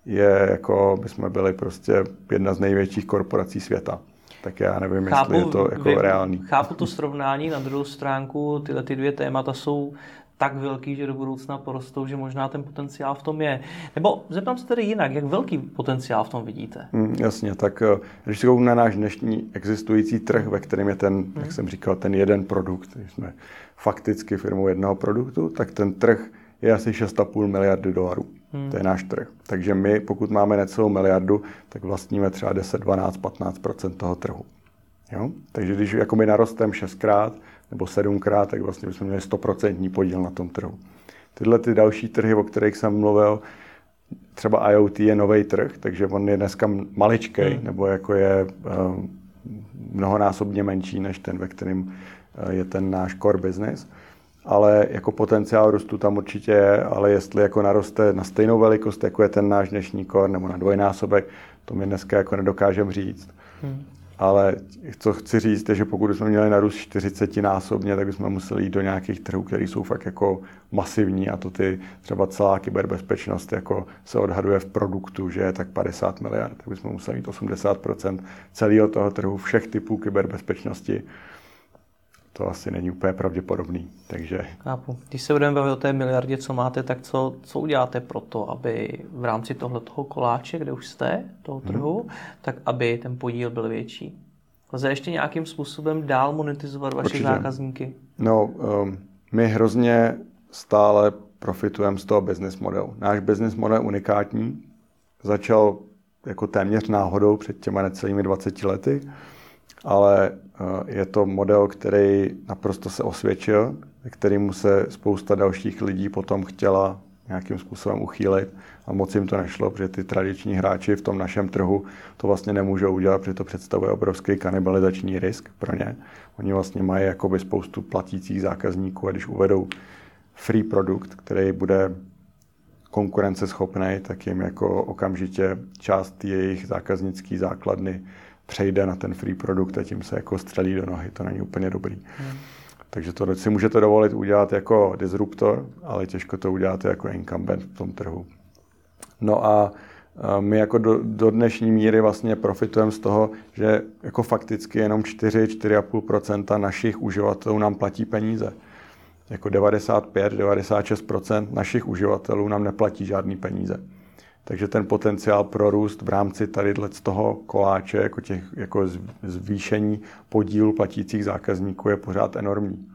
Je jako, my jsme byli prostě jedna z největších korporací světa. Tak já nevím, chápu, jestli je to jako vy, reálný. Chápu to srovnání. Na druhou stránku tyhle ty dvě témata jsou tak velký, že do budoucna porostou, že možná ten potenciál v tom je. Nebo zeptám se tedy jinak, jak velký potenciál v tom vidíte? Mm, jasně, tak eh, když se na náš dnešní existující trh, ve kterém je ten, hmm. jak jsem říkal, ten jeden produkt, když jsme fakticky firmou jednoho produktu, tak ten trh je asi 6,5 miliardy dolarů. Hmm. To je náš trh. Takže my, pokud máme necelou miliardu, tak vlastníme třeba 10, 12, 15% toho trhu. Jo? Takže když jako my narostem šestkrát, nebo sedmkrát, tak vlastně bychom měli 100% podíl na tom trhu. Tyhle ty další trhy, o kterých jsem mluvil, třeba IoT je nový trh, takže on je dneska maličkej, hmm. nebo jako je uh, mnohonásobně menší než ten, ve kterém je ten náš core business. Ale jako potenciál růstu tam určitě je, ale jestli jako naroste na stejnou velikost, jako je ten náš dnešní core, nebo na dvojnásobek, to my dneska jako nedokážeme říct. Hmm. Ale co chci říct, je, že pokud jsme měli narůst 40 násobně, tak bychom museli jít do nějakých trhů, které jsou fakt jako masivní a to ty třeba celá kyberbezpečnost jako se odhaduje v produktu, že je tak 50 miliard, tak bychom museli mít 80% celého toho trhu všech typů kyberbezpečnosti to asi není úplně pravděpodobný. Takže... Chápu. Když se budeme bavit o té miliardě, co máte, tak co, co uděláte pro to, aby v rámci tohoto koláče, kde už jste, toho mhm. trhu, hmm. tak aby ten podíl byl větší? Lze ještě nějakým způsobem dál monetizovat vaše Určitě. zákazníky? No, um, my hrozně stále profitujeme z toho business modelu. Náš business model je unikátní. Začal jako téměř náhodou před těma necelými 20 lety ale eh, je to model, který naprosto se osvědčil, kterýmu se spousta dalších lidí potom chtěla nějakým způsobem uchýlit a moc jim to nešlo, protože ty tradiční hráči v tom našem trhu to vlastně nemůžou udělat, protože to představuje obrovský kanibalizační risk pro ně. Oni vlastně mají jakoby spoustu platících zákazníků a když uvedou free produkt, který bude konkurenceschopný, tak jim jako okamžitě část jejich zákaznické základny přejde na ten free produkt a tím se jako střelí do nohy. To není úplně dobrý. Hmm. Takže to si můžete dovolit udělat jako disruptor, ale těžko to uděláte jako incumbent v tom trhu. No a my jako do, do dnešní míry vlastně profitujeme z toho, že jako fakticky jenom 4-4,5% našich uživatelů nám platí peníze. Jako 95-96% našich uživatelů nám neplatí žádný peníze. Takže ten potenciál pro růst v rámci tady z toho koláče, jako, těch, jako zvýšení podílu platících zákazníků je pořád enormní.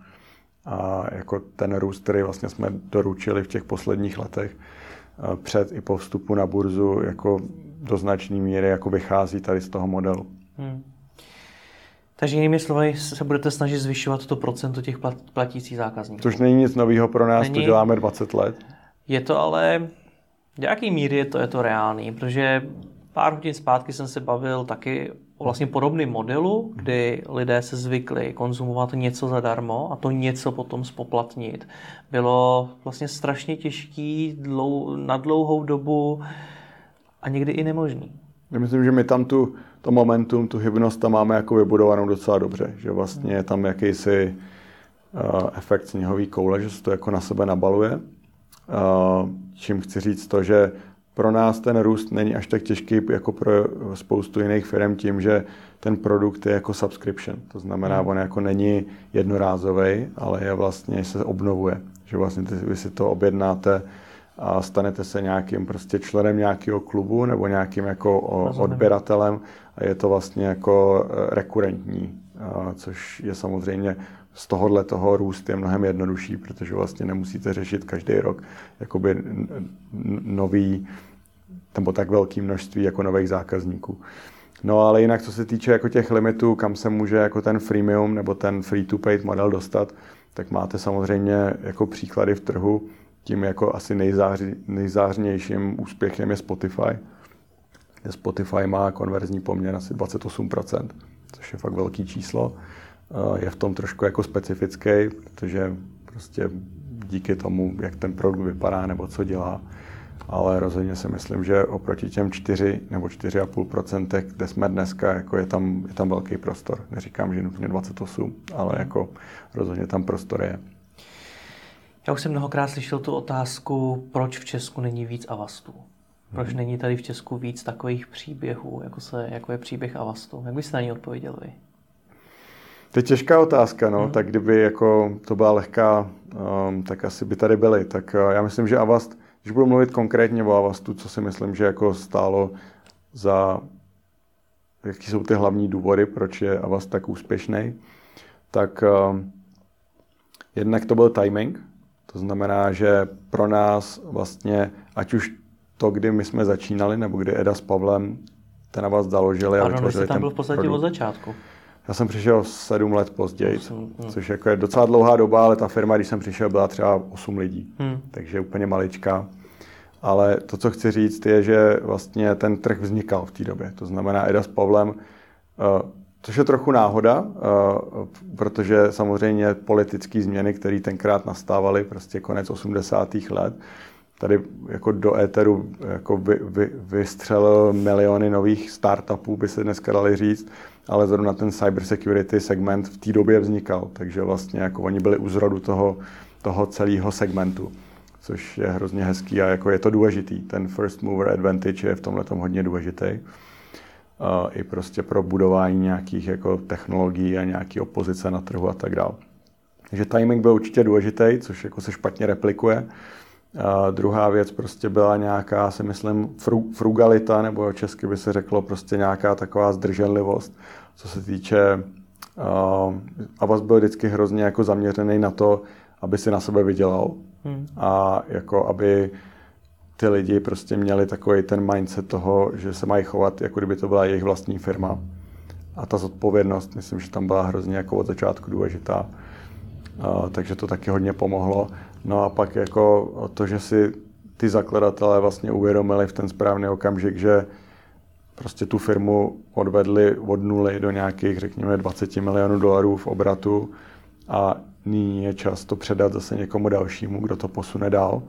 A jako ten růst, který vlastně jsme doručili v těch posledních letech eh, před i po vstupu na burzu, jako do značné míry jako vychází tady z toho modelu. Hmm. Takže jinými slovy se budete snažit zvyšovat to procento těch platících zákazníků. Což není nic nového pro nás, není... to děláme 20 let. Je to ale v jaký míry je to, je to reálný? Protože pár hodin zpátky jsem se bavil taky o vlastně podobném modelu, kdy lidé se zvykli konzumovat něco zadarmo a to něco potom spoplatnit. Bylo vlastně strašně těžký dlou, na dlouhou dobu a někdy i nemožný. Já myslím, že my tam tu, to momentum, tu hybnost tam máme jako vybudovanou docela dobře, že vlastně je tam jakýsi uh, efekt sněhový koule, že se to jako na sebe nabaluje. Uh, Čím chci říct to, že pro nás ten růst není až tak těžký jako pro spoustu jiných firm tím, že ten produkt je jako subscription. To znamená, hmm. on jako není jednorázový, ale je vlastně, se obnovuje. Že vlastně vy si to objednáte a stanete se nějakým prostě členem nějakého klubu nebo nějakým jako odběratelem a je to vlastně jako eh, rekurentní, což je samozřejmě z tohohle toho růst je mnohem jednodušší, protože vlastně nemusíte řešit každý rok jakoby nový, nebo tak velký množství jako nových zákazníků. No ale jinak, co se týče jako těch limitů, kam se může jako ten freemium nebo ten free-to-pay model dostat, tak máte samozřejmě jako příklady v trhu. Tím jako asi nejzáři, nejzářnějším úspěchem je Spotify. Spotify má konverzní poměr asi 28%, což je fakt velký číslo je v tom trošku jako specifický, protože prostě díky tomu, jak ten produkt vypadá nebo co dělá, ale rozhodně si myslím, že oproti těm 4 nebo 4,5%, kde jsme dneska, jako je tam, je tam velký prostor. Neříkám, že nutně 28, ale jako rozhodně tam prostor je. Já už jsem mnohokrát slyšel tu otázku, proč v Česku není víc Avastů. Proč hmm. není tady v Česku víc takových příběhů, jako, se, jako je příběh Avastu? Jak byste na ní odpověděl vy? To je těžká otázka, no. Hmm. Tak kdyby jako to byla lehká, um, tak asi by tady byly. Tak uh, já myslím, že Avast, když budu mluvit konkrétně o Avastu, co si myslím, že jako stálo za, jaký jsou ty hlavní důvody, proč je Avast tak úspěšný, tak um, jednak to byl timing, to znamená, že pro nás vlastně, ať už to, kdy my jsme začínali, nebo kdy Eda s Pavlem ten Avast založili a vytvořili tam byl v podstatě produkt. od začátku. Já jsem přišel sedm let později, hmm. což jako je docela dlouhá doba, ale ta firma, když jsem přišel, byla třeba 8 lidí, hmm. takže úplně maličká. Ale to, co chci říct, je, že vlastně ten trh vznikal v té době. To znamená, Eda s Pavlem uh, Což je trochu náhoda, protože samozřejmě politické změny, které tenkrát nastávaly, prostě konec 80. let, tady jako do éteru jako vy, vy, vystřelil miliony nových startupů, by se dneska dali říct, ale zrovna ten cybersecurity segment v té době vznikal, takže vlastně jako oni byli u zrodu toho, toho celého segmentu, což je hrozně hezký a jako je to důležitý. Ten first mover advantage je v tomhle tom hodně důležitý. I prostě pro budování nějakých jako technologií a nějaký opozice na trhu a tak dále. Takže timing byl určitě důležitý, což jako se špatně replikuje. A druhá věc prostě byla nějaká, si myslím, fru, frugalita, nebo česky by se řeklo prostě nějaká taková zdrženlivost, co se týče uh, Avas byl vždycky hrozně jako zaměřený na to, aby si na sebe vydělal hmm. a jako aby ty lidi prostě měli takový ten mindset toho, že se mají chovat, jako kdyby to byla jejich vlastní firma. A ta zodpovědnost, myslím, že tam byla hrozně jako od začátku důležitá. Uh, takže to taky hodně pomohlo. No a pak jako to, že si ty zakladatelé vlastně uvědomili v ten správný okamžik, že prostě tu firmu odvedli od nuly do nějakých, řekněme, 20 milionů dolarů v obratu a nyní je čas to předat zase někomu dalšímu, kdo to posune dál.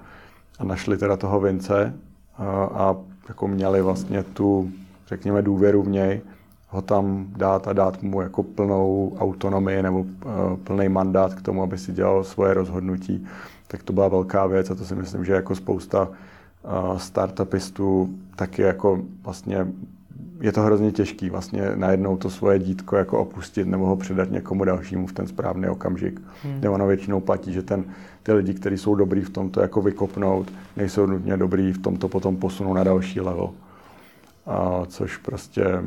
A našli teda toho Vince a, a jako měli vlastně tu, řekněme, důvěru v něj, ho tam dát a dát mu jako plnou autonomii nebo uh, plný mandát k tomu, aby si dělal svoje rozhodnutí tak to byla velká věc a to si myslím, že jako spousta startupistů taky jako vlastně je to hrozně těžký vlastně najednou to svoje dítko jako opustit nebo ho předat někomu dalšímu v ten správný okamžik. Hmm. Nebo ono většinou platí, že ten, ty lidi, kteří jsou dobrý v tomto jako vykopnout, nejsou nutně dobrý v tomto potom posunou na další level. A, což prostě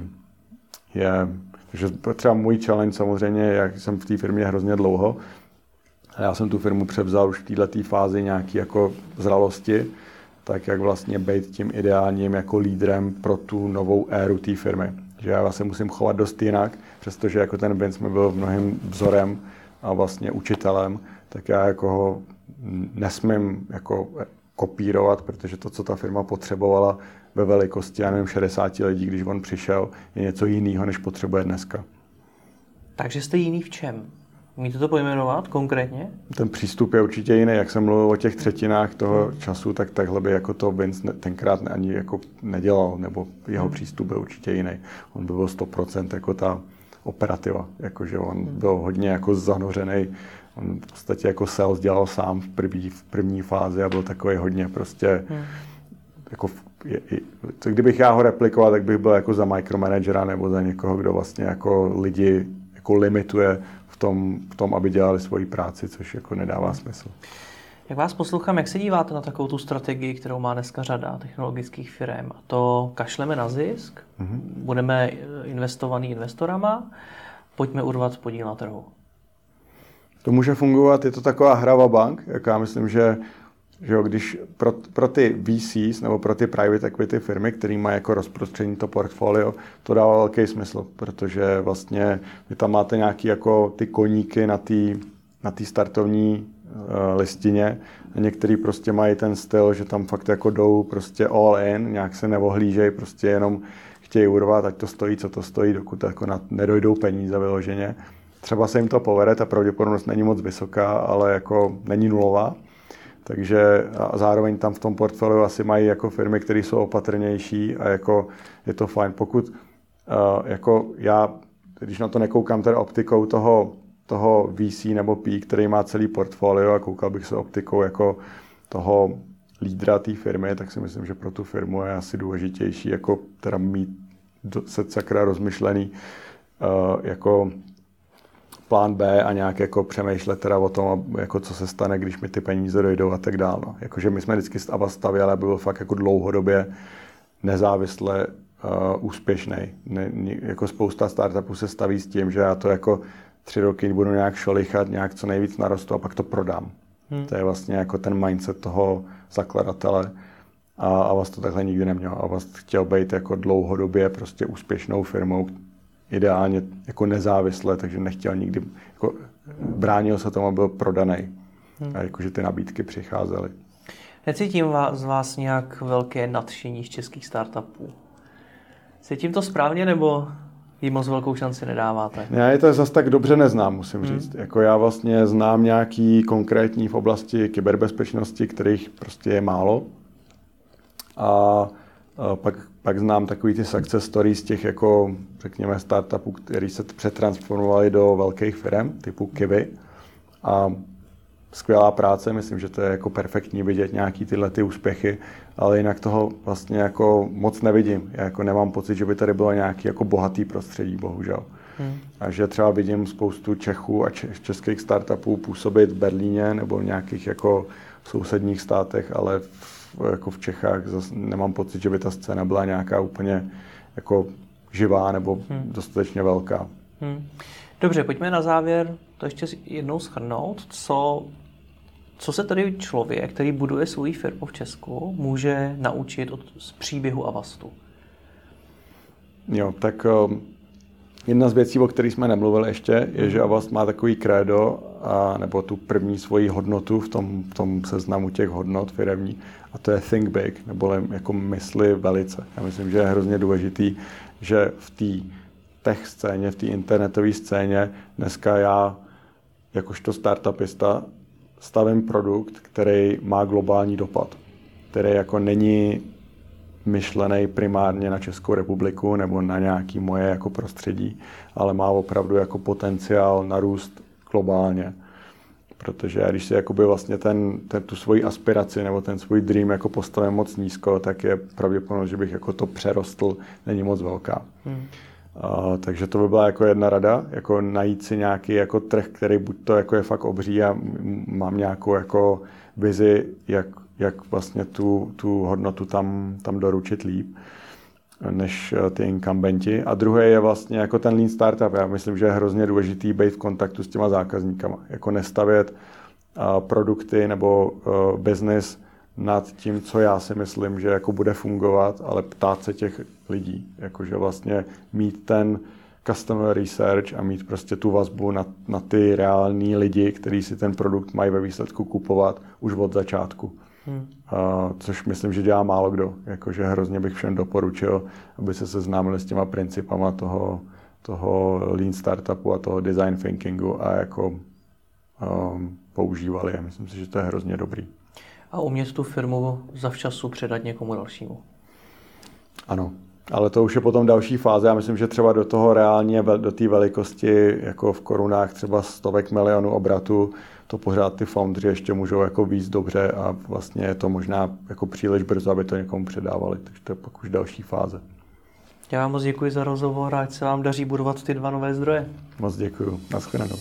je, takže třeba můj challenge samozřejmě, jak jsem v té firmě hrozně dlouho, já jsem tu firmu převzal už v této fázi nějaký jako zralosti, tak jak vlastně být tím ideálním jako lídrem pro tu novou éru té firmy. Že já vlastně musím chovat dost jinak, přestože jako ten Vince mi byl mnohým vzorem a vlastně učitelem, tak já jako ho nesmím jako kopírovat, protože to, co ta firma potřebovala ve velikosti, já nevím, 60 lidí, když on přišel, je něco jiného, než potřebuje dneska. Takže jste jiný v čem? Umíte to pojmenovat konkrétně? Ten přístup je určitě jiný. Jak jsem mluvil o těch třetinách toho hmm. času, tak takhle by jako to Vince tenkrát ani jako nedělal, nebo jeho hmm. přístup byl určitě jiný. On by byl 100% jako ta operativa, jakože on hmm. byl hodně jako zanořený. On v podstatě jako sales dělal sám v první, v první fázi a byl takový hodně prostě hmm. jako je, je, to, kdybych já ho replikoval, tak bych byl jako za micromanagera nebo za někoho, kdo vlastně jako lidi jako limituje tom, v tom, aby dělali svoji práci, což jako nedává smysl. Jak vás poslouchám, jak se díváte na takovou tu strategii, kterou má dneska řada technologických firm? A to kašleme na zisk, mm-hmm. budeme investovaný investorama, pojďme urvat podíl na trhu. To může fungovat, je to taková hrava bank, jak já myslím, že že jo, když pro, pro ty VCs nebo pro ty private equity firmy, které mají jako rozprostření to portfolio, to dává velký smysl, protože vlastně vy tam máte nějaký jako ty koníky na té na tý startovní uh, listině a některý prostě mají ten styl, že tam fakt jako jdou prostě all in, nějak se nevohlížejí, prostě jenom chtějí urvat, ať to stojí, co to stojí, dokud jako na, nedojdou peníze vyloženě. Třeba se jim to povede, ta pravděpodobnost není moc vysoká, ale jako není nulová. Takže a zároveň tam v tom portfoliu asi mají jako firmy, které jsou opatrnější a jako je to fajn. Pokud uh, jako já, když na to nekoukám teda optikou toho, toho VC nebo P, který má celý portfolio a koukal bych se optikou jako toho lídra té firmy, tak si myslím, že pro tu firmu je asi důležitější jako teda mít se sakra rozmyšlený uh, jako plán B a nějak jako přemýšlet teda o tom, jako co se stane, když mi ty peníze dojdou a tak dále. No. Jakože my jsme vždycky Ava stavěli, ale byl fakt jako dlouhodobě nezávisle uh, úspěšný. Ne, jako spousta startupů se staví s tím, že já to jako tři roky budu nějak šolichat, nějak co nejvíc narostu a pak to prodám. Hmm. To je vlastně jako ten mindset toho zakladatele. A, a vás to takhle nikdy neměl. A vás chtěl být jako dlouhodobě prostě úspěšnou firmou, ideálně jako nezávisle, takže nechtěl nikdy, jako bránil se tomu, byl prodaný. Hmm. A jakože ty nabídky přicházely. Necítím vás, z vás nějak velké nadšení z českých startupů. Cítím to správně, nebo jí moc velkou šanci nedáváte. Já je to zase tak dobře neznám, musím hmm. říct. Jako já vlastně znám nějaký konkrétní v oblasti kyberbezpečnosti, kterých prostě je málo. A pak, pak znám takový ty success stories z těch jako, řekněme, startupů, který se přetransformovali do velkých firm, typu Kiwi. A skvělá práce, myslím, že to je jako perfektní vidět nějaký tyhle ty úspěchy, ale jinak toho vlastně jako moc nevidím. Já jako nemám pocit, že by tady bylo nějaký jako bohatý prostředí, bohužel. Hmm. A že třeba vidím spoustu Čechů a českých startupů působit v Berlíně nebo v nějakých jako sousedních státech, ale v, jako v Čechách zase nemám pocit, že by ta scéna byla nějaká úplně jako živá nebo hmm. dostatečně velká. Hmm. Dobře, pojďme na závěr to ještě jednou schrnout, co co se tedy člověk, který buduje svou firmu v Česku, může naučit od, z příběhu Avastu? Jo, tak um, jedna z věcí, o kterých jsme nemluvili ještě, je, že Avast má takový krédo, a, nebo tu první svoji hodnotu v tom, v tom seznamu těch hodnot firemní, a to je think big, nebo jako mysli velice. Já myslím, že je hrozně důležitý, že v té tech scéně, v té internetové scéně dneska já jakožto startupista stavím produkt, který má globální dopad, který jako není myšlený primárně na Českou republiku nebo na nějaký moje jako prostředí, ale má opravdu jako potenciál narůst globálně. Protože já když si jakoby vlastně ten, ten, tu svoji aspiraci nebo ten svůj dream jako postavím moc nízko, tak je pravděpodobnost, že bych jako to přerostl, není moc velká. Hmm. Uh, takže to by byla jako jedna rada, jako najít si nějaký jako trh, který buď to jako je fakt obří a mám nějakou jako vizi, jak, jak vlastně tu, tu hodnotu tam, tam doručit líp než eh, ty incumbenti. A druhé je vlastně jako ten lean startup. Já myslím, že je hrozně důležitý být v kontaktu s těma zákazníkama. Jako nestavět uh, produkty nebo uh, business nad tím, co já si myslím, že jako bude fungovat, ale ptát se těch lidí, jakože vlastně mít ten customer research a mít prostě tu vazbu na, na ty reální lidi, kteří si ten produkt mají ve výsledku kupovat už od začátku. Hmm. Uh, což myslím, že dělá málo kdo. Jakože hrozně bych všem doporučil, aby se seznámili s těma principama toho, toho lean startupu a toho design thinkingu a jako um, používali. Myslím si, že to je hrozně dobrý a umět tu firmu zavčasu předat někomu dalšímu. Ano, ale to už je potom další fáze. Já myslím, že třeba do toho reálně, do té velikosti, jako v korunách třeba stovek milionů obratu, to pořád ty foundry ještě můžou jako víc dobře a vlastně je to možná jako příliš brzo, aby to někomu předávali. Takže to je pak už další fáze. Já vám moc děkuji za rozhovor a ať se vám daří budovat ty dva nové zdroje. Moc děkuji. Naschledanou.